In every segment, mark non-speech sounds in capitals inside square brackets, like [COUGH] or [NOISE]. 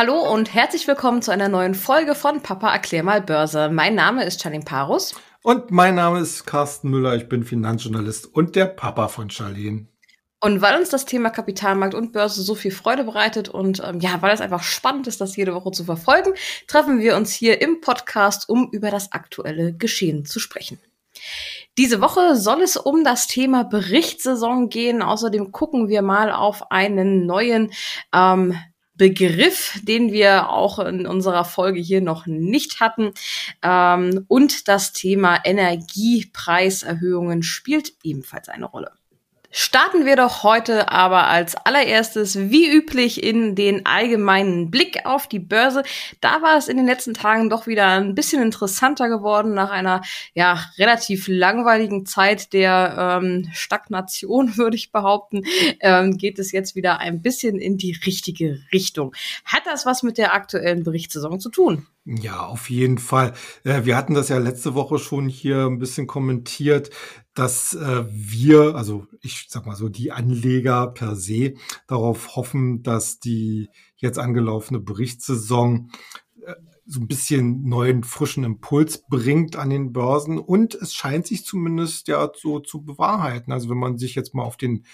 Hallo und herzlich willkommen zu einer neuen Folge von Papa erklär mal Börse. Mein Name ist Charlene Parus. Und mein Name ist Carsten Müller. Ich bin Finanzjournalist und der Papa von Charlene. Und weil uns das Thema Kapitalmarkt und Börse so viel Freude bereitet und ähm, ja, weil es einfach spannend ist, das jede Woche zu verfolgen, treffen wir uns hier im Podcast, um über das aktuelle Geschehen zu sprechen. Diese Woche soll es um das Thema Berichtssaison gehen. Außerdem gucken wir mal auf einen neuen ähm, Begriff, den wir auch in unserer Folge hier noch nicht hatten. Ähm, und das Thema Energiepreiserhöhungen spielt ebenfalls eine Rolle. Starten wir doch heute aber als allererstes, wie üblich, in den allgemeinen Blick auf die Börse. Da war es in den letzten Tagen doch wieder ein bisschen interessanter geworden. Nach einer ja relativ langweiligen Zeit der ähm, Stagnation, [LAUGHS] würde ich behaupten, ähm, geht es jetzt wieder ein bisschen in die richtige Richtung. Hat das was mit der aktuellen Berichtssaison zu tun? Ja, auf jeden Fall. Äh, wir hatten das ja letzte Woche schon hier ein bisschen kommentiert, dass äh, wir, also ich sag mal so, die Anleger per se darauf hoffen, dass die jetzt angelaufene Berichtssaison äh, so ein bisschen neuen, frischen Impuls bringt an den Börsen. Und es scheint sich zumindest ja so zu bewahrheiten. Also wenn man sich jetzt mal auf den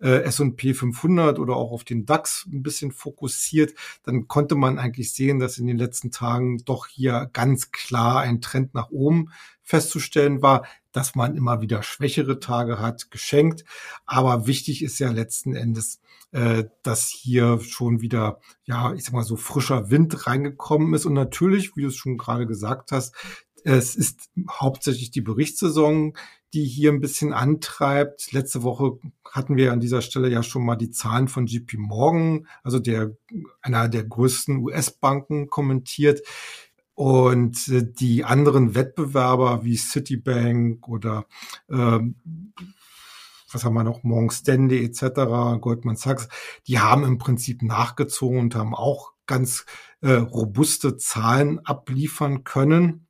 äh, S&P 500 oder auch auf den DAX ein bisschen fokussiert, dann konnte man eigentlich sehen, dass in den letzten Tagen doch hier ganz klar ein Trend nach oben festzustellen war, dass man immer wieder schwächere Tage hat, geschenkt. Aber wichtig ist ja letzten Endes, äh, dass hier schon wieder, ja, ich sag mal so frischer Wind reingekommen ist. Und natürlich, wie du es schon gerade gesagt hast, es ist hauptsächlich die Berichtssaison, die hier ein bisschen antreibt. Letzte Woche hatten wir an dieser Stelle ja schon mal die Zahlen von JP Morgan, also der, einer der größten US-Banken kommentiert. Und äh, die anderen Wettbewerber wie Citibank oder ähm, was haben wir noch, Morgan Stanley etc., Goldman Sachs, die haben im Prinzip nachgezogen und haben auch ganz äh, robuste Zahlen abliefern können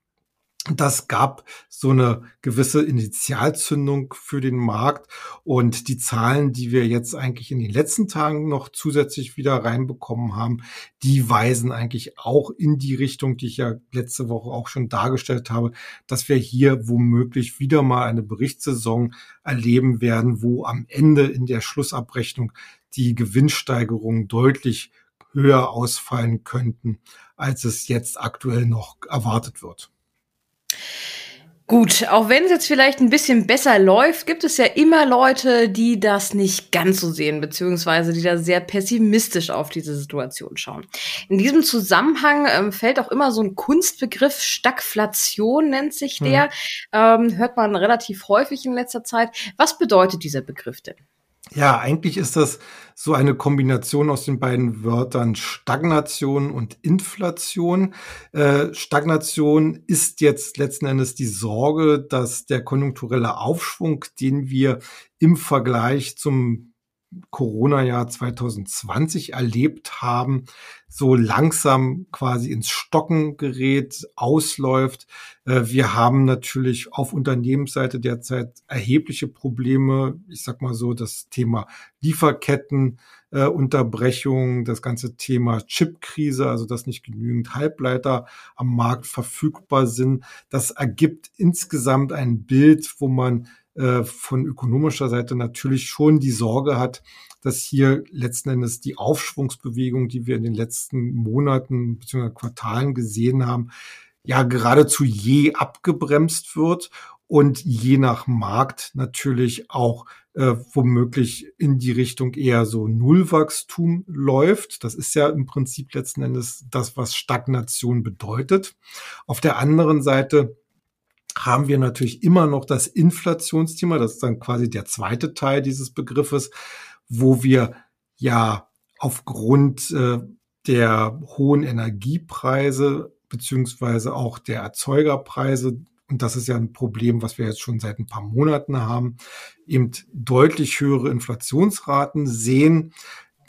das gab so eine gewisse Initialzündung für den Markt und die Zahlen, die wir jetzt eigentlich in den letzten Tagen noch zusätzlich wieder reinbekommen haben, die weisen eigentlich auch in die Richtung, die ich ja letzte Woche auch schon dargestellt habe, dass wir hier womöglich wieder mal eine Berichtssaison erleben werden, wo am Ende in der Schlussabrechnung die Gewinnsteigerungen deutlich höher ausfallen könnten, als es jetzt aktuell noch erwartet wird. Gut, auch wenn es jetzt vielleicht ein bisschen besser läuft, gibt es ja immer Leute, die das nicht ganz so sehen, beziehungsweise die da sehr pessimistisch auf diese Situation schauen. In diesem Zusammenhang ähm, fällt auch immer so ein Kunstbegriff, Stagflation nennt sich der, hm. ähm, hört man relativ häufig in letzter Zeit. Was bedeutet dieser Begriff denn? Ja, eigentlich ist das so eine Kombination aus den beiden Wörtern Stagnation und Inflation. Äh, Stagnation ist jetzt letzten Endes die Sorge, dass der konjunkturelle Aufschwung, den wir im Vergleich zum Corona-Jahr 2020 erlebt haben, so langsam quasi ins Stocken gerät, ausläuft. Äh, wir haben natürlich auf Unternehmensseite derzeit erhebliche Probleme. Ich sag mal so, das Thema Lieferketten, äh, Unterbrechung, das ganze Thema Chipkrise, also dass nicht genügend Halbleiter am Markt verfügbar sind. Das ergibt insgesamt ein Bild, wo man äh, von ökonomischer Seite natürlich schon die Sorge hat, dass hier letzten Endes die Aufschwungsbewegung, die wir in den letzten Monaten bzw. Quartalen gesehen haben, ja geradezu je abgebremst wird und je nach Markt natürlich auch äh, womöglich in die Richtung eher so Nullwachstum läuft. Das ist ja im Prinzip letzten Endes das, was Stagnation bedeutet. Auf der anderen Seite haben wir natürlich immer noch das Inflationsthema. Das ist dann quasi der zweite Teil dieses Begriffes, wo wir ja aufgrund äh, der hohen Energiepreise beziehungsweise auch der Erzeugerpreise, und das ist ja ein Problem, was wir jetzt schon seit ein paar Monaten haben, eben deutlich höhere Inflationsraten sehen,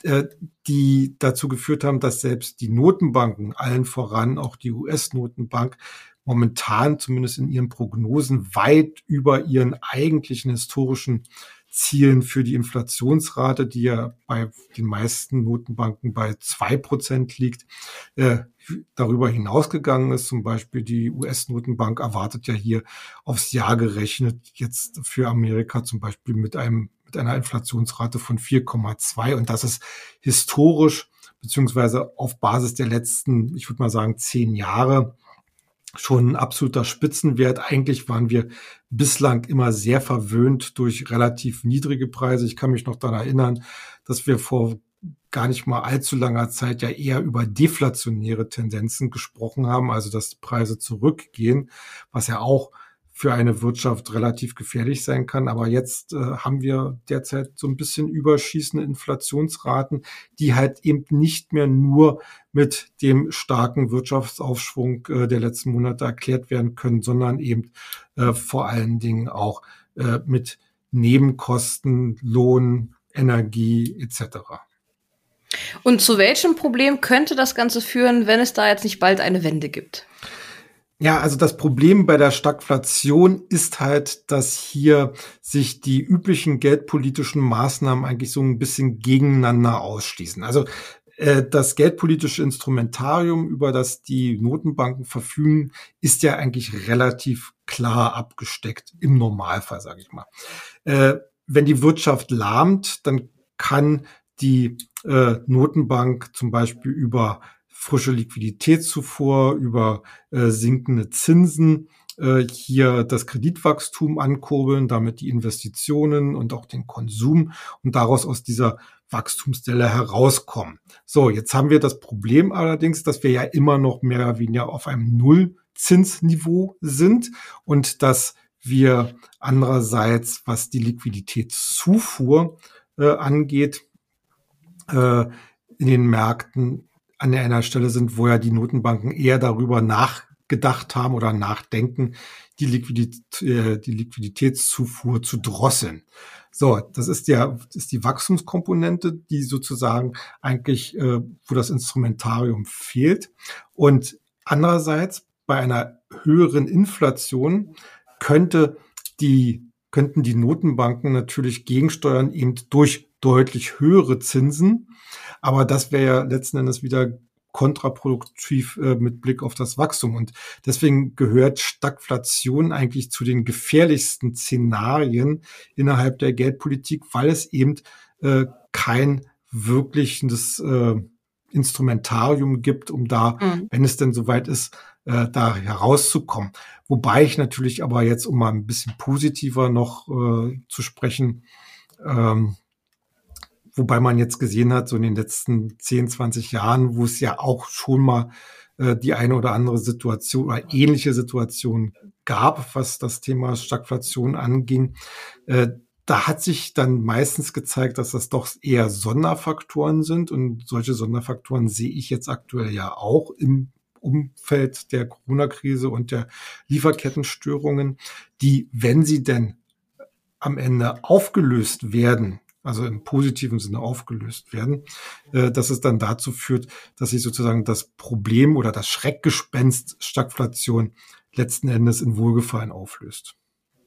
äh, die dazu geführt haben, dass selbst die Notenbanken, allen voran auch die US-Notenbank, momentan zumindest in ihren Prognosen weit über ihren eigentlichen historischen Zielen für die Inflationsrate, die ja bei den meisten Notenbanken bei zwei Prozent liegt, äh, darüber hinausgegangen ist. Zum Beispiel die US-Notenbank erwartet ja hier aufs Jahr gerechnet jetzt für Amerika zum Beispiel mit einem mit einer Inflationsrate von 4,2 und das ist historisch beziehungsweise auf Basis der letzten, ich würde mal sagen, zehn Jahre schon ein absoluter Spitzenwert. Eigentlich waren wir bislang immer sehr verwöhnt durch relativ niedrige Preise. Ich kann mich noch daran erinnern, dass wir vor gar nicht mal allzu langer Zeit ja eher über deflationäre Tendenzen gesprochen haben, also dass die Preise zurückgehen, was ja auch für eine Wirtschaft relativ gefährlich sein kann. Aber jetzt äh, haben wir derzeit so ein bisschen überschießende Inflationsraten, die halt eben nicht mehr nur mit dem starken Wirtschaftsaufschwung äh, der letzten Monate erklärt werden können, sondern eben äh, vor allen Dingen auch äh, mit Nebenkosten, Lohn, Energie etc. Und zu welchem Problem könnte das Ganze führen, wenn es da jetzt nicht bald eine Wende gibt? Ja, also das Problem bei der Stagflation ist halt, dass hier sich die üblichen geldpolitischen Maßnahmen eigentlich so ein bisschen gegeneinander ausschließen. Also äh, das geldpolitische Instrumentarium, über das die Notenbanken verfügen, ist ja eigentlich relativ klar abgesteckt im Normalfall, sage ich mal. Äh, wenn die Wirtschaft lahmt, dann kann die äh, Notenbank zum Beispiel über frische Liquiditätszufuhr, über äh, sinkende Zinsen äh, hier das Kreditwachstum ankurbeln, damit die Investitionen und auch den Konsum und daraus aus dieser Wachstumsdelle herauskommen. So, jetzt haben wir das Problem allerdings, dass wir ja immer noch mehr oder weniger auf einem Nullzinsniveau sind und dass wir andererseits, was die Liquiditätszufuhr äh, angeht, äh, in den Märkten an einer Stelle sind, wo ja die Notenbanken eher darüber nachgedacht haben oder nachdenken, die, Liquidität, äh, die Liquiditätszufuhr zu drosseln. So, das ist ja ist die Wachstumskomponente, die sozusagen eigentlich, äh, wo das Instrumentarium fehlt. Und andererseits bei einer höheren Inflation könnte die könnten die Notenbanken natürlich gegensteuern eben durch deutlich höhere Zinsen aber das wäre ja letzten Endes wieder kontraproduktiv äh, mit Blick auf das Wachstum. Und deswegen gehört Stagflation eigentlich zu den gefährlichsten Szenarien innerhalb der Geldpolitik, weil es eben äh, kein wirkliches äh, Instrumentarium gibt, um da, mhm. wenn es denn soweit ist, äh, da herauszukommen. Wobei ich natürlich aber jetzt, um mal ein bisschen positiver noch äh, zu sprechen, ähm, Wobei man jetzt gesehen hat, so in den letzten 10, 20 Jahren, wo es ja auch schon mal äh, die eine oder andere Situation oder ähnliche Situation gab, was das Thema Stagflation anging. Äh, da hat sich dann meistens gezeigt, dass das doch eher Sonderfaktoren sind. Und solche Sonderfaktoren sehe ich jetzt aktuell ja auch im Umfeld der Corona-Krise und der Lieferkettenstörungen, die, wenn sie denn am Ende aufgelöst werden, also im positiven Sinne aufgelöst werden, äh, dass es dann dazu führt, dass sich sozusagen das Problem oder das Schreckgespenst Stagflation letzten Endes in Wohlgefallen auflöst.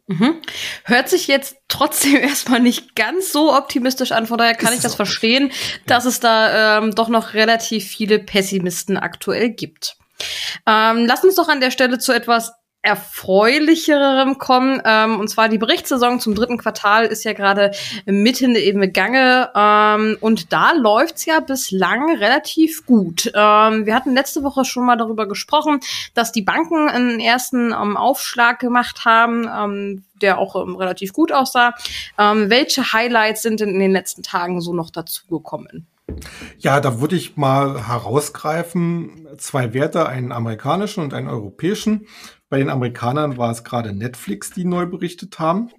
Mhm. Hört sich jetzt trotzdem [LAUGHS] erstmal nicht ganz so optimistisch an, von daher kann Ist ich das verstehen, dass es da ähm, doch noch relativ viele Pessimisten aktuell gibt. Ähm, lass uns doch an der Stelle zu etwas erfreulicherem kommen. Ähm, und zwar die Berichtssaison zum dritten Quartal ist ja gerade mitten im Gange. Ähm, und da läuft's ja bislang relativ gut. Ähm, wir hatten letzte Woche schon mal darüber gesprochen, dass die Banken einen ersten ähm, Aufschlag gemacht haben, ähm, der auch ähm, relativ gut aussah. Ähm, welche Highlights sind denn in den letzten Tagen so noch dazugekommen? Ja, da würde ich mal herausgreifen, zwei Werte, einen amerikanischen und einen europäischen. Bei den Amerikanern war es gerade Netflix, die neu berichtet haben.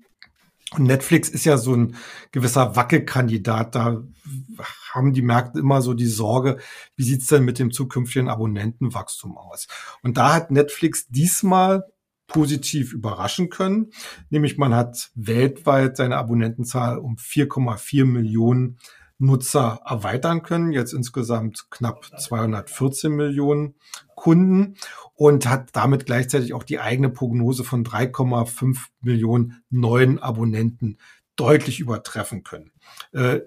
Und Netflix ist ja so ein gewisser Wackelkandidat. Da haben die Märkte immer so die Sorge, wie sieht's denn mit dem zukünftigen Abonnentenwachstum aus? Und da hat Netflix diesmal positiv überraschen können. Nämlich man hat weltweit seine Abonnentenzahl um 4,4 Millionen Nutzer erweitern können. Jetzt insgesamt knapp 214 Millionen Kunden und hat damit gleichzeitig auch die eigene Prognose von 3,5 Millionen neuen Abonnenten deutlich übertreffen können. Äh,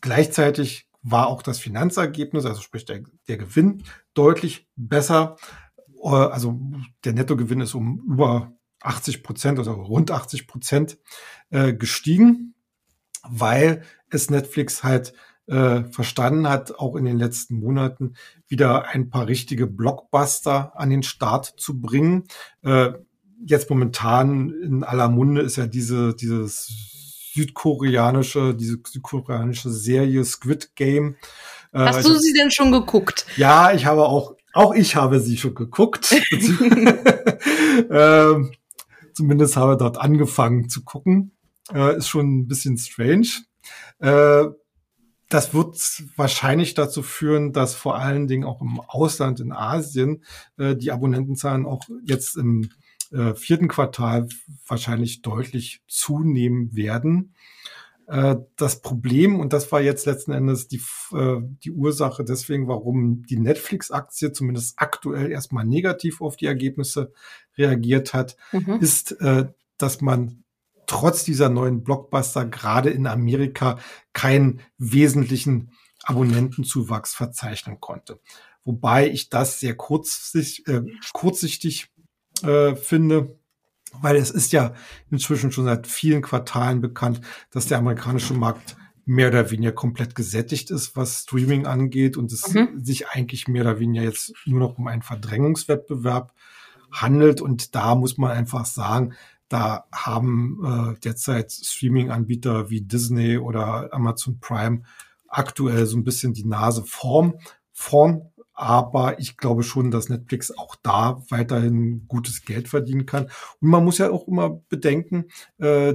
gleichzeitig war auch das Finanzergebnis, also sprich der, der Gewinn, deutlich besser. Äh, also der Nettogewinn ist um über 80 Prozent oder rund 80 Prozent äh, gestiegen, weil es Netflix halt äh, verstanden hat, auch in den letzten Monaten wieder ein paar richtige Blockbuster an den Start zu bringen. Äh, jetzt momentan in aller Munde ist ja diese, dieses südkoreanische, diese südkoreanische Serie Squid Game. Äh, Hast du sie denn schon geguckt? Ja, ich habe auch, auch ich habe sie schon geguckt. [LAUGHS] [LAUGHS] ähm, zumindest habe dort angefangen zu gucken. Äh, ist schon ein bisschen strange. Äh, das wird wahrscheinlich dazu führen, dass vor allen Dingen auch im Ausland, in Asien, äh, die Abonnentenzahlen auch jetzt im äh, vierten Quartal wahrscheinlich deutlich zunehmen werden. Äh, das Problem, und das war jetzt letzten Endes die, äh, die Ursache deswegen, warum die Netflix-Aktie zumindest aktuell erstmal negativ auf die Ergebnisse reagiert hat, mhm. ist, äh, dass man trotz dieser neuen Blockbuster gerade in Amerika keinen wesentlichen Abonnentenzuwachs verzeichnen konnte. Wobei ich das sehr kurzsichtig, äh, kurzsichtig äh, finde, weil es ist ja inzwischen schon seit vielen Quartalen bekannt, dass der amerikanische Markt mehr oder weniger komplett gesättigt ist, was Streaming angeht und es mhm. sich eigentlich mehr oder weniger jetzt nur noch um einen Verdrängungswettbewerb handelt. Und da muss man einfach sagen, da haben äh, derzeit Streaming-Anbieter wie Disney oder Amazon Prime aktuell so ein bisschen die Nase vorn, vorn aber ich glaube schon, dass Netflix auch da weiterhin gutes Geld verdienen kann. Und man muss ja auch immer bedenken, äh,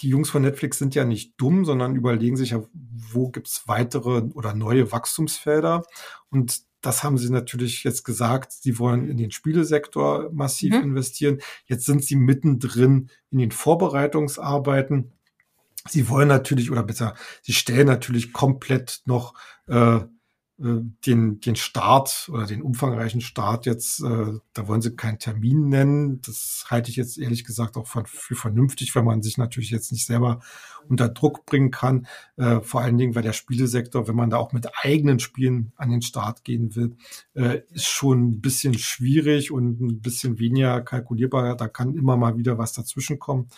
die Jungs von Netflix sind ja nicht dumm, sondern überlegen sich ja, wo gibt's weitere oder neue Wachstumsfelder. Und das haben sie natürlich jetzt gesagt, sie wollen in den Spielesektor massiv mhm. investieren. Jetzt sind sie mittendrin in den Vorbereitungsarbeiten. Sie wollen natürlich, oder besser, sie stellen natürlich komplett noch äh, den, den Start oder den umfangreichen Start jetzt, äh, da wollen sie keinen Termin nennen. Das halte ich jetzt ehrlich gesagt auch für, vernünftig, weil man sich natürlich jetzt nicht selber unter Druck bringen kann. Äh, vor allen Dingen, weil der Spielesektor, wenn man da auch mit eigenen Spielen an den Start gehen will, äh, ist schon ein bisschen schwierig und ein bisschen weniger kalkulierbar. Da kann immer mal wieder was dazwischen kommen.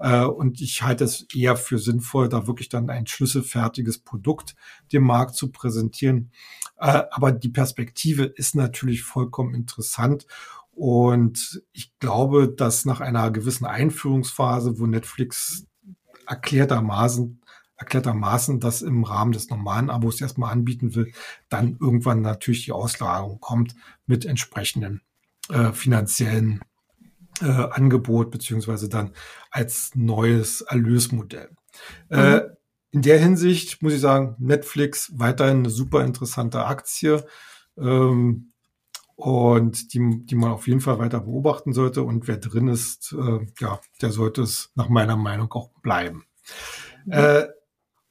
Äh, und ich halte es eher für sinnvoll, da wirklich dann ein schlüsselfertiges Produkt dem Markt zu präsentieren. Äh, aber die Perspektive ist natürlich vollkommen interessant. Und ich glaube, dass nach einer gewissen Einführungsphase, wo Netflix erklärtermaßen, erklärtermaßen das im Rahmen des normalen Abos erstmal anbieten will, dann irgendwann natürlich die Auslagerung kommt mit entsprechenden äh, finanziellen äh, Angebot beziehungsweise dann als neues Erlösmodell. Äh, mhm. Äh, in der Hinsicht muss ich sagen, Netflix weiterhin eine super interessante Aktie ähm, und die, die man auf jeden Fall weiter beobachten sollte. Und wer drin ist, äh, ja, der sollte es nach meiner Meinung auch bleiben. Mhm. Äh,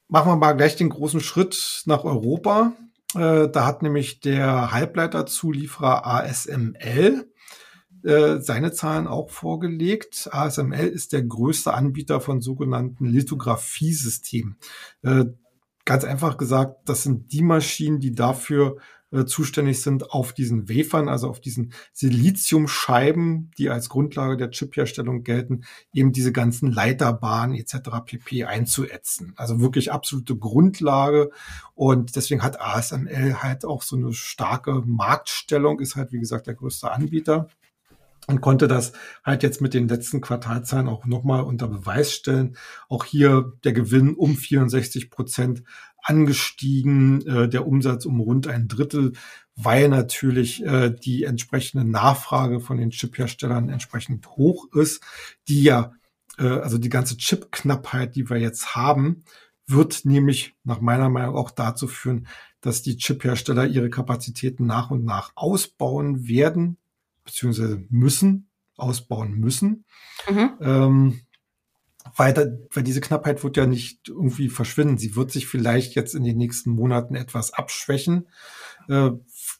machen wir mal gleich den großen Schritt nach Europa. Äh, da hat nämlich der Halbleiterzulieferer ASML äh, seine Zahlen auch vorgelegt. ASML ist der größte Anbieter von sogenannten Lithografiesystemen. Äh, ganz einfach gesagt, das sind die Maschinen, die dafür äh, zuständig sind, auf diesen Wafern, also auf diesen Siliziumscheiben, die als Grundlage der Chipherstellung gelten, eben diese ganzen Leiterbahnen etc. pp. einzuätzen. Also wirklich absolute Grundlage. Und deswegen hat ASML halt auch so eine starke Marktstellung, ist halt wie gesagt der größte Anbieter und konnte das halt jetzt mit den letzten Quartalzahlen auch nochmal unter Beweis stellen. Auch hier der Gewinn um 64 Prozent angestiegen, äh, der Umsatz um rund ein Drittel, weil natürlich äh, die entsprechende Nachfrage von den Chipherstellern entsprechend hoch ist, die ja, äh, also die ganze Chipknappheit, die wir jetzt haben, wird nämlich nach meiner Meinung auch dazu führen, dass die Chiphersteller ihre Kapazitäten nach und nach ausbauen werden, beziehungsweise müssen, ausbauen müssen. Mhm. Ähm, weil, da, weil diese Knappheit wird ja nicht irgendwie verschwinden. Sie wird sich vielleicht jetzt in den nächsten Monaten etwas abschwächen, äh,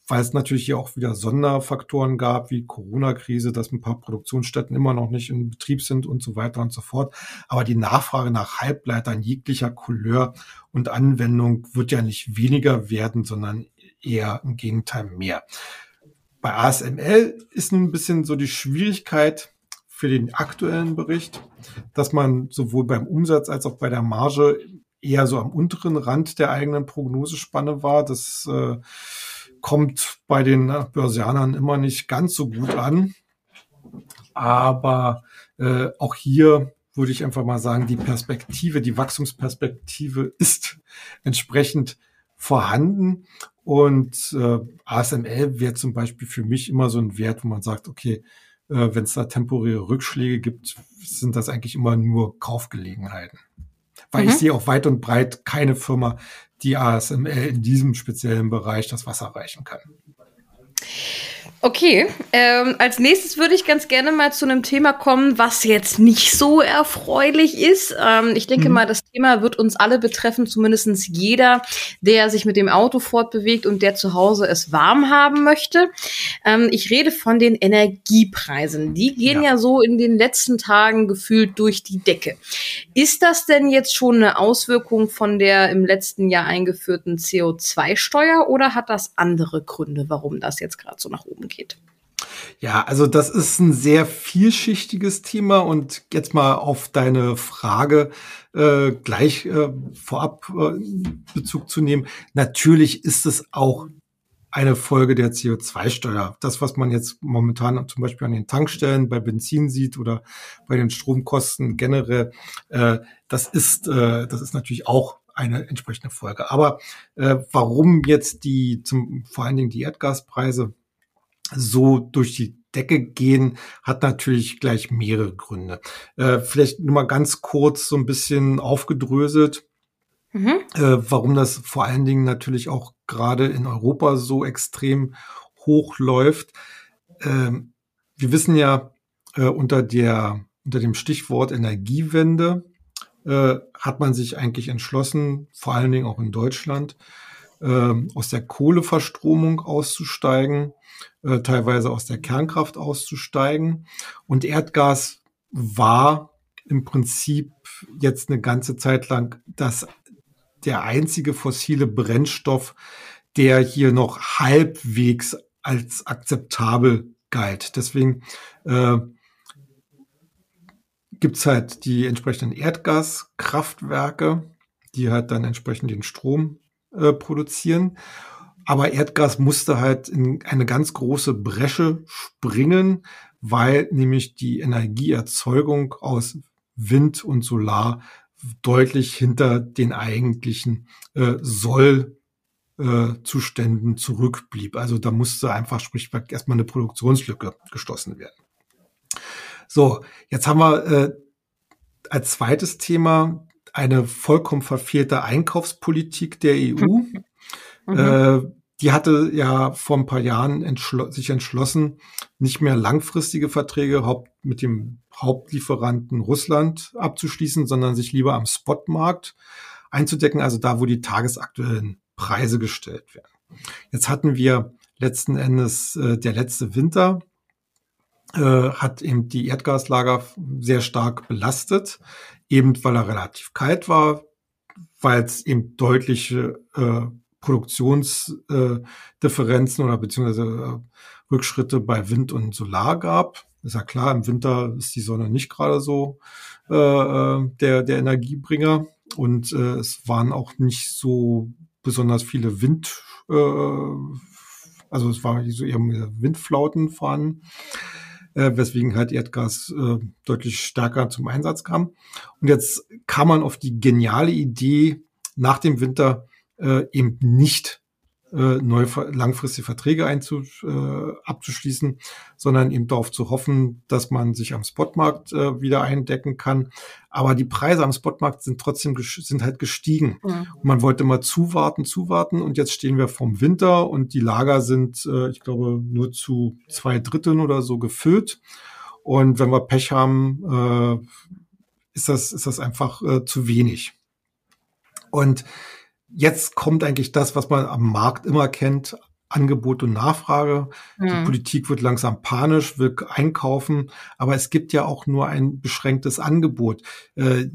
weil es natürlich hier auch wieder Sonderfaktoren gab, wie Corona-Krise, dass ein paar Produktionsstätten immer noch nicht in Betrieb sind und so weiter und so fort. Aber die Nachfrage nach Halbleitern jeglicher Couleur und Anwendung wird ja nicht weniger werden, sondern eher im Gegenteil mehr. Bei ASML ist nun ein bisschen so die Schwierigkeit für den aktuellen Bericht, dass man sowohl beim Umsatz als auch bei der Marge eher so am unteren Rand der eigenen Prognosespanne war. Das äh, kommt bei den Börsianern immer nicht ganz so gut an. Aber äh, auch hier würde ich einfach mal sagen, die Perspektive, die Wachstumsperspektive ist entsprechend vorhanden. Und äh, ASML wäre zum Beispiel für mich immer so ein Wert, wo man sagt, okay, äh, wenn es da temporäre Rückschläge gibt, sind das eigentlich immer nur Kaufgelegenheiten. Weil mhm. ich sehe auch weit und breit keine Firma, die ASML in diesem speziellen Bereich das Wasser reichen kann. Okay, ähm, als nächstes würde ich ganz gerne mal zu einem Thema kommen, was jetzt nicht so erfreulich ist. Ähm, ich denke mhm. mal, das Thema wird uns alle betreffen, zumindestens jeder, der sich mit dem Auto fortbewegt und der zu Hause es warm haben möchte. Ähm, ich rede von den Energiepreisen. Die gehen ja. ja so in den letzten Tagen gefühlt durch die Decke. Ist das denn jetzt schon eine Auswirkung von der im letzten Jahr eingeführten CO2-Steuer oder hat das andere Gründe, warum das jetzt gerade so nach oben geht. Ja, also das ist ein sehr vielschichtiges Thema und jetzt mal auf deine Frage äh, gleich äh, vorab äh, Bezug zu nehmen. Natürlich ist es auch eine Folge der CO2-Steuer. Das, was man jetzt momentan zum Beispiel an den Tankstellen bei Benzin sieht oder bei den Stromkosten generell, äh, das ist äh, das ist natürlich auch eine entsprechende Folge. Aber äh, warum jetzt die zum vor allen Dingen die Erdgaspreise so durch die Decke gehen, hat natürlich gleich mehrere Gründe. Äh, vielleicht nur mal ganz kurz so ein bisschen aufgedröselt, mhm. äh, warum das vor allen Dingen natürlich auch gerade in Europa so extrem hoch läuft. Ähm, wir wissen ja äh, unter der unter dem Stichwort Energiewende äh, hat man sich eigentlich entschlossen, vor allen Dingen auch in Deutschland, äh, aus der Kohleverstromung auszusteigen äh, teilweise aus der Kernkraft auszusteigen. Und Erdgas war im Prinzip jetzt eine ganze Zeit lang das der einzige fossile Brennstoff, der hier noch halbwegs als akzeptabel galt. Deswegen äh, gibt halt die entsprechenden Erdgaskraftwerke, die halt dann entsprechend den Strom äh, produzieren. Aber Erdgas musste halt in eine ganz große Bresche springen, weil nämlich die Energieerzeugung aus Wind und Solar deutlich hinter den eigentlichen äh, Sollzuständen äh, zurückblieb. Also da musste einfach sprichwörtlich erstmal eine Produktionslücke geschlossen werden. So, jetzt haben wir äh, als zweites Thema eine vollkommen verfehlte Einkaufspolitik der EU. [LAUGHS] Mhm. Äh, die hatte ja vor ein paar Jahren entschl sich entschlossen, nicht mehr langfristige Verträge mit dem Hauptlieferanten Russland abzuschließen, sondern sich lieber am Spotmarkt einzudecken, also da, wo die tagesaktuellen Preise gestellt werden. Jetzt hatten wir letzten Endes äh, der letzte Winter äh, hat eben die Erdgaslager sehr stark belastet, eben weil er relativ kalt war, weil es eben deutliche äh, Produktionsdifferenzen äh, oder beziehungsweise äh, Rückschritte bei Wind und Solar gab. Ist ja klar, im Winter ist die Sonne nicht gerade so äh, äh, der, der Energiebringer und äh, es waren auch nicht so besonders viele Wind, äh, also es war so eher Windflauten vorhanden, äh, weswegen halt Erdgas äh, deutlich stärker zum Einsatz kam. Und jetzt kam man auf die geniale Idee, nach dem Winter äh, eben nicht äh, neue langfristige Verträge einzu, äh, abzuschließen, sondern eben darauf zu hoffen, dass man sich am Spotmarkt äh, wieder eindecken kann. Aber die Preise am Spotmarkt sind trotzdem sind halt gestiegen. Ja. Und man wollte immer zuwarten, zuwarten und jetzt stehen wir vom Winter und die Lager sind, äh, ich glaube, nur zu zwei Dritteln oder so gefüllt. Und wenn wir Pech haben, äh, ist das, ist das einfach äh, zu wenig. Und jetzt kommt eigentlich das, was man am Markt immer kennt. Angebot und Nachfrage. Mhm. Die Politik wird langsam panisch, will einkaufen, aber es gibt ja auch nur ein beschränktes Angebot. Äh,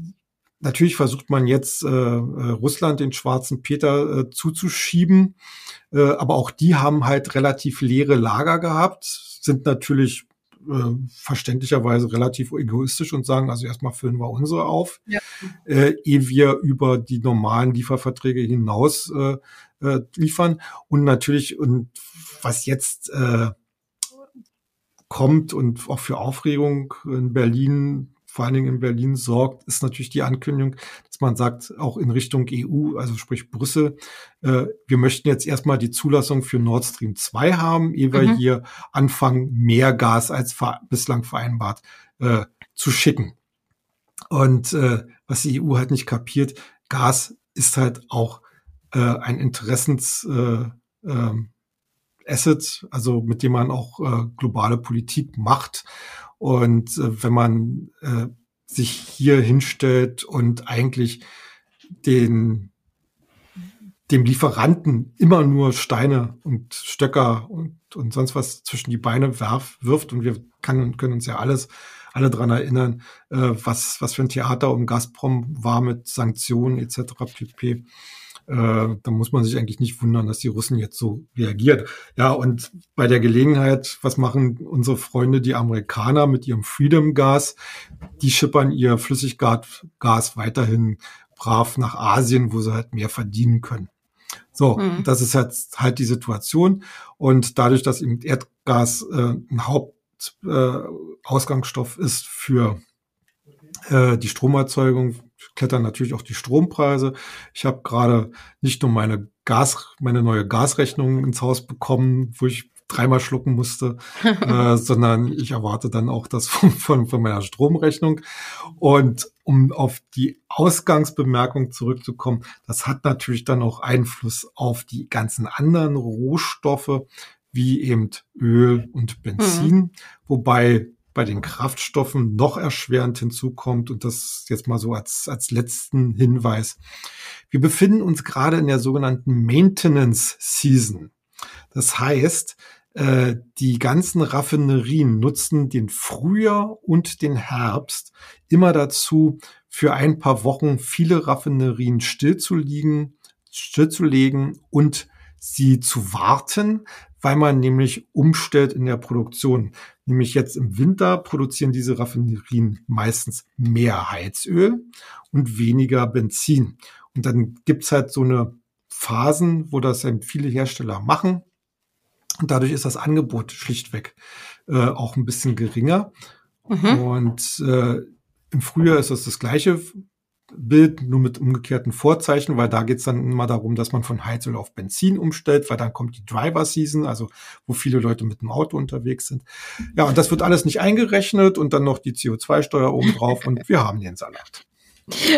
natürlich versucht man jetzt äh, äh Russland den schwarzen Peter äh, zuzuschieben, äh, aber auch die haben halt relativ leere Lager gehabt, sind natürlich äh, verständlicherweise relativ egoistisch und sagen, also erstmal füllen wir unsere auf, ja. äh, ehe wir über die normalen Lieferverträge hinaus äh, äh, liefern. Und natürlich, und was jetzt äh, kommt und auch für Aufregung in Berlin, vor allen Dingen in Berlin sorgt, ist natürlich die Ankündigung, dass man sagt, auch in Richtung EU, also sprich Brüssel, äh, wir möchten jetzt erstmal die Zulassung für Nord Stream 2 haben, ehe wir mhm. hier anfangen, mehr Gas als ver bislang vereinbart äh, zu schicken. Und äh, was die EU halt nicht kapiert, Gas ist halt auch äh, ein Interessens äh, äh, Asset, also mit dem man auch äh, globale Politik macht. Und äh, wenn man äh, sich hier hinstellt und eigentlich den dem Lieferanten immer nur Steine und Stöcker und, und sonst was zwischen die Beine werf, wirft und wir kann, können uns ja alles alle dran erinnern, äh, was was für ein Theater um Gazprom war mit Sanktionen etc. pp äh, da muss man sich eigentlich nicht wundern, dass die Russen jetzt so reagiert. Ja, und bei der Gelegenheit, was machen unsere Freunde, die Amerikaner mit ihrem Freedom Gas? Die schippern ihr Flüssiggas Gas weiterhin brav nach Asien, wo sie halt mehr verdienen können. So, mhm. das ist halt, halt die Situation. Und dadurch, dass eben Erdgas äh, ein Hauptausgangsstoff äh, ist für äh, die Stromerzeugung, klettern natürlich auch die Strompreise. Ich habe gerade nicht nur meine Gas, meine neue Gasrechnung ins Haus bekommen, wo ich dreimal schlucken musste, [LAUGHS] äh, sondern ich erwarte dann auch das von, von, von meiner Stromrechnung. Und um auf die Ausgangsbemerkung zurückzukommen, das hat natürlich dann auch Einfluss auf die ganzen anderen Rohstoffe, wie eben Öl und Benzin, mhm. wobei bei den Kraftstoffen noch erschwerend hinzukommt. Und das jetzt mal so als, als letzten Hinweis. Wir befinden uns gerade in der sogenannten Maintenance Season. Das heißt, äh, die ganzen Raffinerien nutzen den Frühjahr und den Herbst immer dazu, für ein paar Wochen viele Raffinerien stillzuliegen, stillzulegen und sie zu warten, weil man nämlich umstellt in der Produktion. Nämlich jetzt im Winter produzieren diese Raffinerien meistens mehr Heizöl und weniger Benzin. Und dann gibt's halt so eine Phasen, wo das eben viele Hersteller machen. Und dadurch ist das Angebot schlichtweg äh, auch ein bisschen geringer. Mhm. Und äh, im Frühjahr ist das das gleiche Bild, nur mit umgekehrten Vorzeichen, weil da geht es dann immer darum, dass man von Heizöl auf Benzin umstellt, weil dann kommt die Driver Season, also wo viele Leute mit dem Auto unterwegs sind. Ja, und das wird alles nicht eingerechnet und dann noch die CO2-Steuer obendrauf und wir haben den Salat.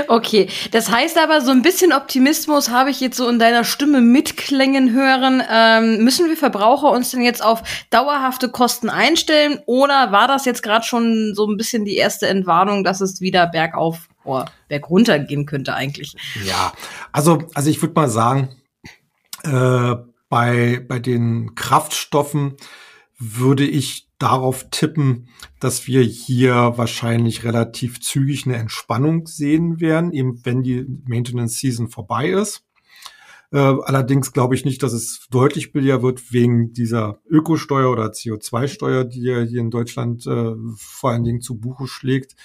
Okay, das heißt aber, so ein bisschen Optimismus habe ich jetzt so in deiner Stimme mitklängen hören. Ähm, müssen wir Verbraucher uns denn jetzt auf dauerhafte Kosten einstellen oder war das jetzt gerade schon so ein bisschen die erste Entwarnung, dass es wieder bergauf oh, bergunter gehen könnte eigentlich. Ja, also, also ich würde mal sagen, äh, bei, bei den Kraftstoffen würde ich darauf tippen, dass wir hier wahrscheinlich relativ zügig eine Entspannung sehen werden, eben wenn die Maintenance Season vorbei ist. Äh, allerdings glaube ich nicht, dass es deutlich billiger wird wegen dieser Ökosteuer oder CO2-Steuer, die ja hier in Deutschland äh, vor allen Dingen zu Buche schlägt.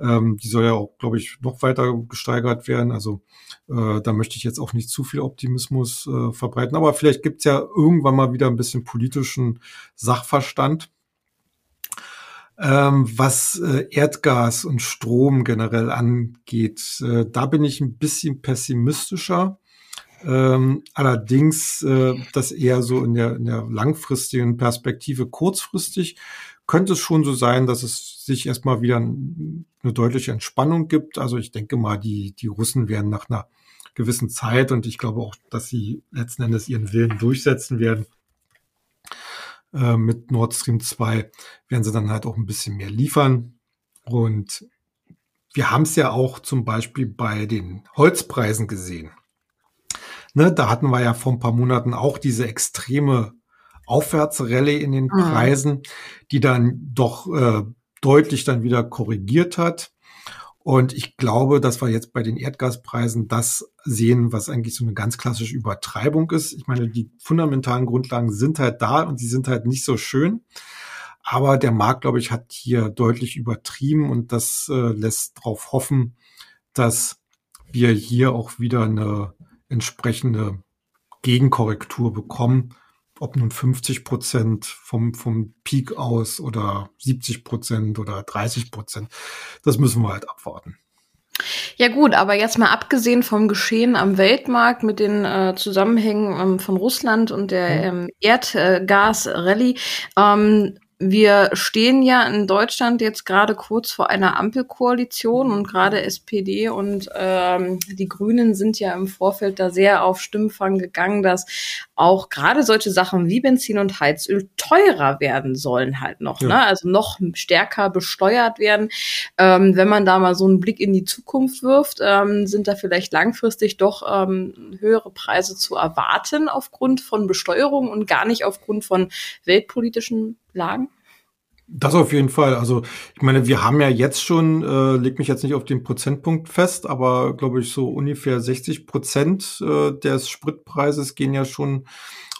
Ähm, die soll ja auch, glaube ich, noch weiter gesteigert werden. Also äh, da möchte ich jetzt auch nicht zu viel Optimismus äh, verbreiten. Aber vielleicht gibt's ja irgendwann mal wieder ein bisschen politischen Sachverstand. Ähm, was äh, Erdgas und Strom generell angeht, äh, da bin ich ein bisschen pessimistischer. Ähm, allerdings äh, das eher so in der, in der langfristigen Perspektive kurzfristig könnte es schon so sein, dass es sich erstmal wieder eine deutliche Entspannung gibt. Also ich denke mal, die, die Russen werden nach einer gewissen Zeit und ich glaube auch, dass sie letzten Endes ihren Willen durchsetzen werden. Äh, mit Nord Stream 2 werden sie dann halt auch ein bisschen mehr liefern. Und wir haben es ja auch zum Beispiel bei den Holzpreisen gesehen. ne, da hatten wir ja vor ein paar Monaten auch diese extreme Aufwärtsrallye in den mhm. Preisen, die dann doch äh, deutlich dann wieder korrigiert hat. Und ich glaube, dass wir jetzt bei den Erdgaspreisen das sehen, was eigentlich so eine ganz klassische Übertreibung ist. Ich meine, die fundamentalen Grundlagen sind halt da und sie sind halt nicht so schön. Aber der Markt, glaube ich, hat hier deutlich übertrieben und das äh, lässt darauf hoffen, dass wir hier auch wieder eine entsprechende Gegenkorrektur bekommen ob nun 50 Prozent vom, vom Peak aus oder 70 Prozent oder 30 Prozent, das müssen wir halt abwarten. Ja gut, aber jetzt mal abgesehen vom Geschehen am Weltmarkt mit den äh, Zusammenhängen ähm, von Russland und der mhm. ähm, Erdgas-Rallye, ähm, wir stehen ja in Deutschland jetzt gerade kurz vor einer Ampelkoalition und gerade SPD und ähm, die Grünen sind ja im Vorfeld da sehr auf Stimmfang gegangen, dass auch gerade solche Sachen wie Benzin und Heizöl teurer werden sollen halt noch, ja. ne? also noch stärker besteuert werden. Ähm, wenn man da mal so einen Blick in die Zukunft wirft, ähm, sind da vielleicht langfristig doch ähm, höhere Preise zu erwarten aufgrund von Besteuerung und gar nicht aufgrund von weltpolitischen Lagen? Das auf jeden Fall. Also ich meine, wir haben ja jetzt schon, äh, leg mich jetzt nicht auf den Prozentpunkt fest, aber glaube ich so ungefähr 60 Prozent äh, des Spritpreises gehen ja schon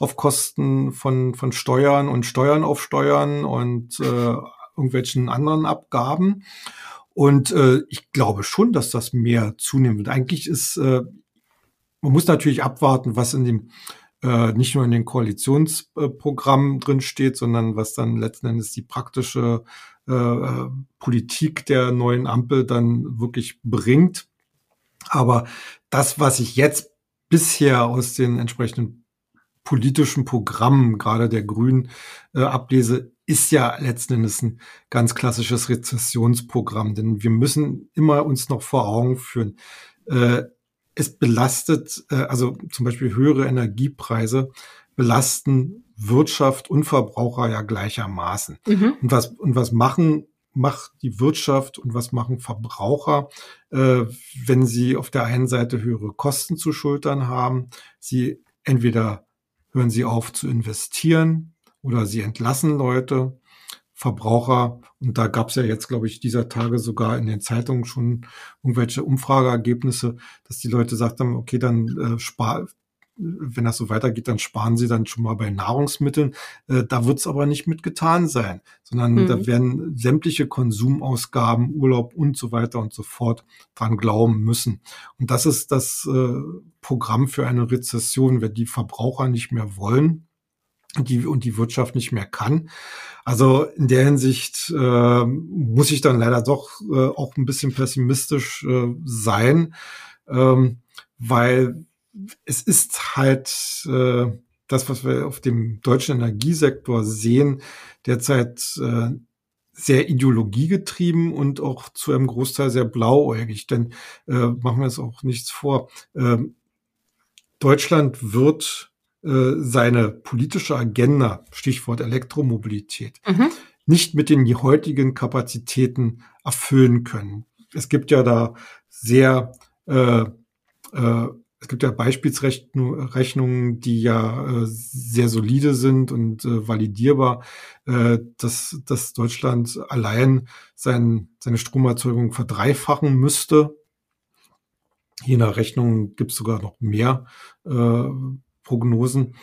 auf Kosten von, von Steuern und Steuern auf Steuern und äh, irgendwelchen anderen Abgaben. Und äh, ich glaube schon, dass das mehr zunehmen wird. Eigentlich ist, äh, man muss natürlich abwarten, was in dem äh, nicht nur in den Koalitionsprogrammen drin steht, sondern was dann letzten Endes die praktische äh, Politik der neuen Ampel dann wirklich bringt. Aber das, was ich jetzt bisher aus den entsprechenden politischen Programmen, gerade der Grünen, äh, ablese, ist ja letzten Endes ein ganz klassisches Rezessionsprogramm. Denn wir müssen immer uns noch vor Augen führen, äh, es belastet, äh, also zum Beispiel höhere Energiepreise belasten Wirtschaft und Verbraucher ja gleichermaßen. Mhm. Und was, und was machen, macht die Wirtschaft und was machen Verbraucher, äh, wenn sie auf der einen Seite höhere Kosten zu schultern haben? Sie entweder hören sie auf zu investieren oder sie entlassen Leute Verbraucher. Und da gab es ja jetzt, glaube ich, dieser Tage sogar in den Zeitungen schon irgendwelche Umfrageergebnisse, dass die Leute sagt haben, okay, dann äh, spar, wenn das so weitergeht, dann sparen sie dann schon mal bei Nahrungsmitteln. Äh, da wird es aber nicht mit getan sein, sondern mhm. da werden sämtliche Konsumausgaben, Urlaub und so weiter und so fort dran glauben müssen. Und das ist das äh, Programm für eine Rezession, wenn die Verbraucher nicht mehr wollen, die, und die Wirtschaft nicht mehr kann. Also in der Hinsicht äh, muss ich dann leider doch äh, auch ein bisschen pessimistisch äh, sein, ähm, weil es ist halt äh, das, was wir auf dem deutschen Energiesektor sehen, derzeit äh, sehr ideologiegetrieben und auch zu einem Großteil sehr blauäugig. Denn äh, machen wir es auch nichts vor. Äh, Deutschland wird seine politische Agenda, Stichwort Elektromobilität, mhm. nicht mit den heutigen Kapazitäten erfüllen können. Es gibt ja da sehr, äh, äh, es gibt ja Beispielsrechnungen, die ja äh, sehr solide sind und äh, validierbar, äh, dass, dass Deutschland allein sein, seine Stromerzeugung verdreifachen müsste. Je nach Rechnung gibt es sogar noch mehr äh, Prognosen.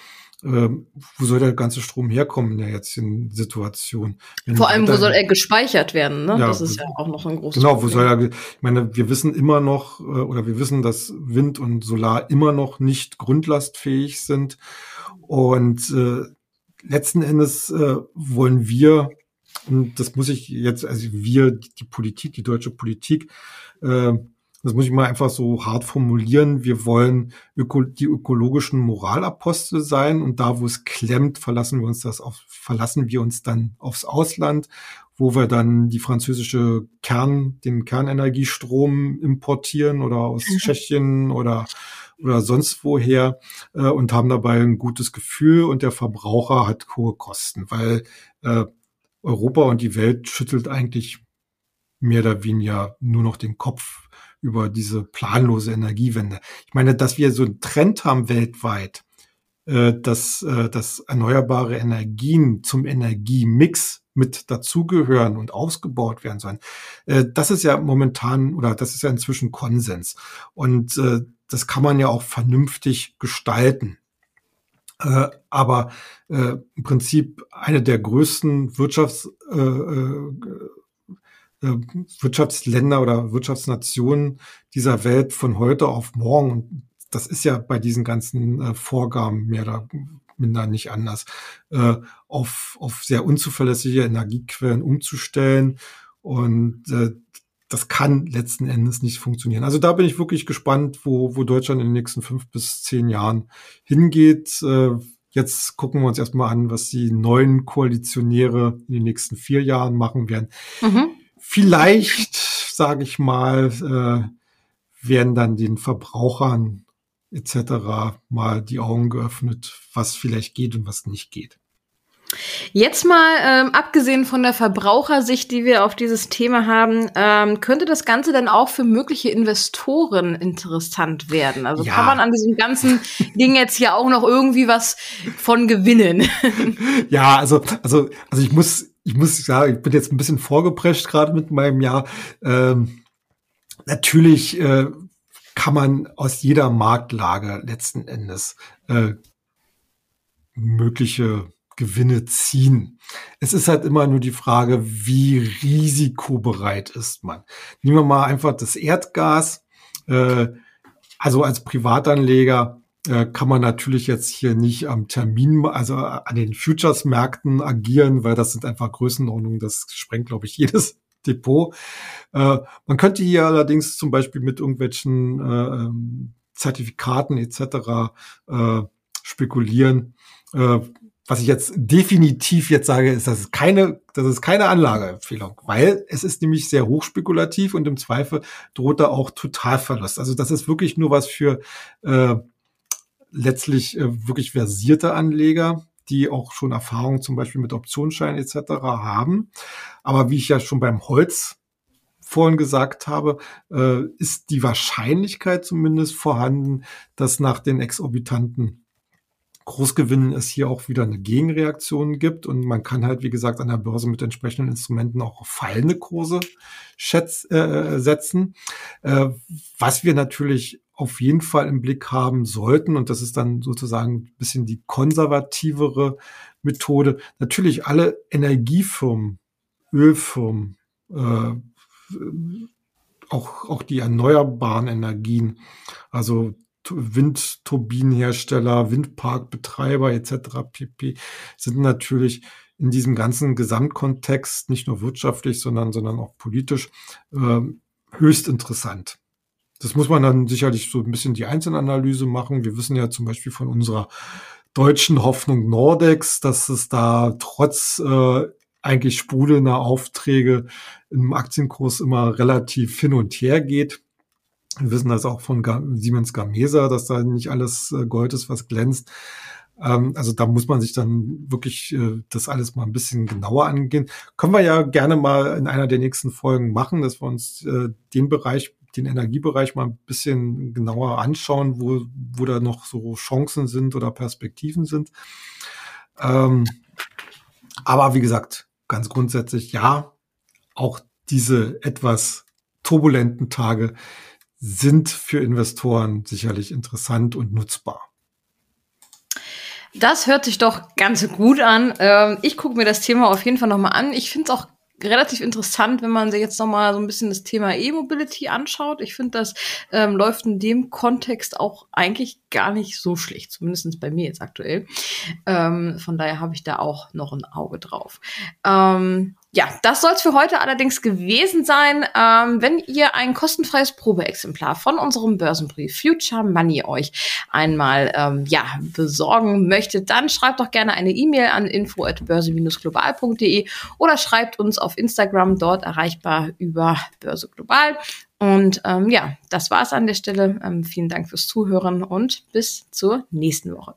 Ähm, wo soll der ganze Strom herkommen in der jetzigen Situation? Wenn Vor allem, wo soll er gespeichert werden? Ne? Ja, das ist ja auch noch ein großes Genau, wo soll er, ich meine, wir wissen immer noch, äh, oder wir wissen, dass Wind und Solar immer noch nicht grundlastfähig sind. Und äh, letzten Endes äh, wollen wir, und das muss ich jetzt, also wir, die Politik, die deutsche Politik, äh, das muss ich mal einfach so hart formulieren, wir wollen öko die ökologischen Moralapostel sein und da, wo es klemmt, verlassen wir uns das auf, verlassen wir uns dann aufs Ausland, wo wir dann die französische Kern, den Kernenergiestrom importieren oder aus mhm. Tschechien oder oder sonst woher äh, und haben dabei ein gutes Gefühl und der Verbraucher hat hohe Kosten, weil äh, Europa und die Welt schüttelt eigentlich mehr oder weniger nur noch den Kopf über diese planlose Energiewende. Ich meine, dass wir so einen Trend haben weltweit, äh, dass, äh, dass erneuerbare Energien zum Energiemix mit dazugehören und ausgebaut werden sollen. Äh, das ist ja momentan oder das ist ja inzwischen Konsens. Und das kann man ja auch vernünftig gestalten. Aber im Prinzip eine der größten Wirtschafts, Wirtschaftsländer oder Wirtschaftsnationen dieser Welt von heute auf morgen. Und das ist ja bei diesen ganzen äh, Vorgaben mehr oder minder nicht anders, äh, auf, auf sehr unzuverlässige Energiequellen umzustellen. Und äh, das kann letzten Endes nicht funktionieren. Also da bin ich wirklich gespannt, wo, wo Deutschland in den nächsten fünf bis zehn Jahren hingeht. Äh, jetzt gucken wir uns erstmal an, was die neuen Koalitionäre in den nächsten vier Jahren machen werden. Mhm. Vielleicht, sage ich mal, äh, werden dann den Verbrauchern etc. mal die Augen geöffnet, was vielleicht geht und was nicht geht. Jetzt mal, ähm, abgesehen von der Verbrauchersicht, die wir auf dieses Thema haben, ähm, könnte das Ganze dann auch für mögliche Investoren interessant werden? Also ja. kann man an diesem ganzen [LAUGHS] Ding jetzt ja auch noch irgendwie was von gewinnen? ja, also, also, also ich muss, ich muss sagen, ich bin jetzt ein bisschen vorgeprescht gerade mit meinem Jahr. Ähm, natürlich äh, kann man aus jeder Marktlage letzten Endes äh, mögliche Gewinne ziehen. Es ist halt immer nur die Frage, wie risikobereit ist man. Nehmen wir mal einfach das Erdgas. Äh, also als Privatanleger kann man natürlich jetzt hier nicht am Termin, also an den Futures-Märkten agieren, weil das sind einfach Größenordnungen, das sprengt, glaube ich, [LAUGHS] jedes Depot. Äh, man könnte hier allerdings zum Beispiel mit irgendwelchen äh, ähm, Zertifikaten etc. Äh, spekulieren. Äh, was ich jetzt definitiv jetzt sage, ist, dass es keine, das ist keine Anlageempfehlung, weil es ist nämlich sehr hochspekulativ und im Zweifel droht da auch Totalverlust. Also das ist wirklich nur was für äh, letztlich äh, wirklich versierte Anleger, die auch schon Erfahrung zum Beispiel mit Optionsscheinen etc. haben. Aber wie ich ja schon beim Holz vorhin gesagt habe, äh, ist die Wahrscheinlichkeit zumindest vorhanden, dass nach den exorbitanten Großgewinnen es hier auch wieder eine Gegenreaktion gibt und man kann halt, wie gesagt, an der Börse mit entsprechenden Instrumenten auch fallende Kurse schätz, äh, setzen. Äh, was wir natürlich auf jeden Fall im Blick haben sollten, und das ist dann sozusagen ein bisschen die konservativere Methode, natürlich alle Energiefirmen, Ölfirmen, äh, auch, auch die erneuerbaren Energien, also Windturbinenhersteller, Windparkbetreiber etc. pp. sind natürlich in diesem ganzen Gesamtkontext nicht nur wirtschaftlich, sondern, sondern auch politisch äh, höchst interessant. Das muss man dann sicherlich so ein bisschen die Einzelanalyse machen. Wir wissen ja zum Beispiel von unserer deutschen Hoffnung Nordex, dass es da trotz äh, eigentlich sprudelnder Aufträge im Aktienkurs immer relativ hin und her geht. Wir wissen das auch von Siemens Gamesa, dass da nicht alles äh, Gold ist, was glänzt. Ähm, also da muss man sich dann wirklich äh, das alles mal ein bisschen genauer angehen. Können wir ja gerne mal in einer der nächsten Folgen machen, dass wir uns äh, den Bereich, den Energiebereich mal ein bisschen genauer anschauen, wo, wo da noch so Chancen sind oder Perspektiven sind. Ähm, aber wie gesagt, ganz grundsätzlich ja, auch diese etwas turbulenten Tage sind für Investoren sicherlich interessant und nutzbar. Das hört sich doch ganz gut an. Ähm, ich gucke mir das Thema auf jeden Fall nochmal an. Ich finde es auch relativ interessant, wenn man sich jetzt nochmal so ein bisschen das Thema E-Mobility anschaut. Ich finde, das ähm, läuft in dem Kontext auch eigentlich gar nicht so schlecht, zumindest bei mir jetzt aktuell. Ähm, von daher habe ich da auch noch ein Auge drauf. Ähm, ja, das soll es für heute allerdings gewesen sein. Ähm, wenn ihr ein kostenfreies Probeexemplar von unserem Börsenbrief Future Money euch einmal ähm, ja, besorgen möchtet, dann schreibt doch gerne eine E-Mail an info@börse-global.de oder schreibt uns auf Instagram, dort erreichbar über Börse Global. Und ähm, ja, das war's an der Stelle. Ähm, vielen Dank fürs Zuhören und bis zur nächsten Woche.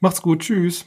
Macht's gut, tschüss.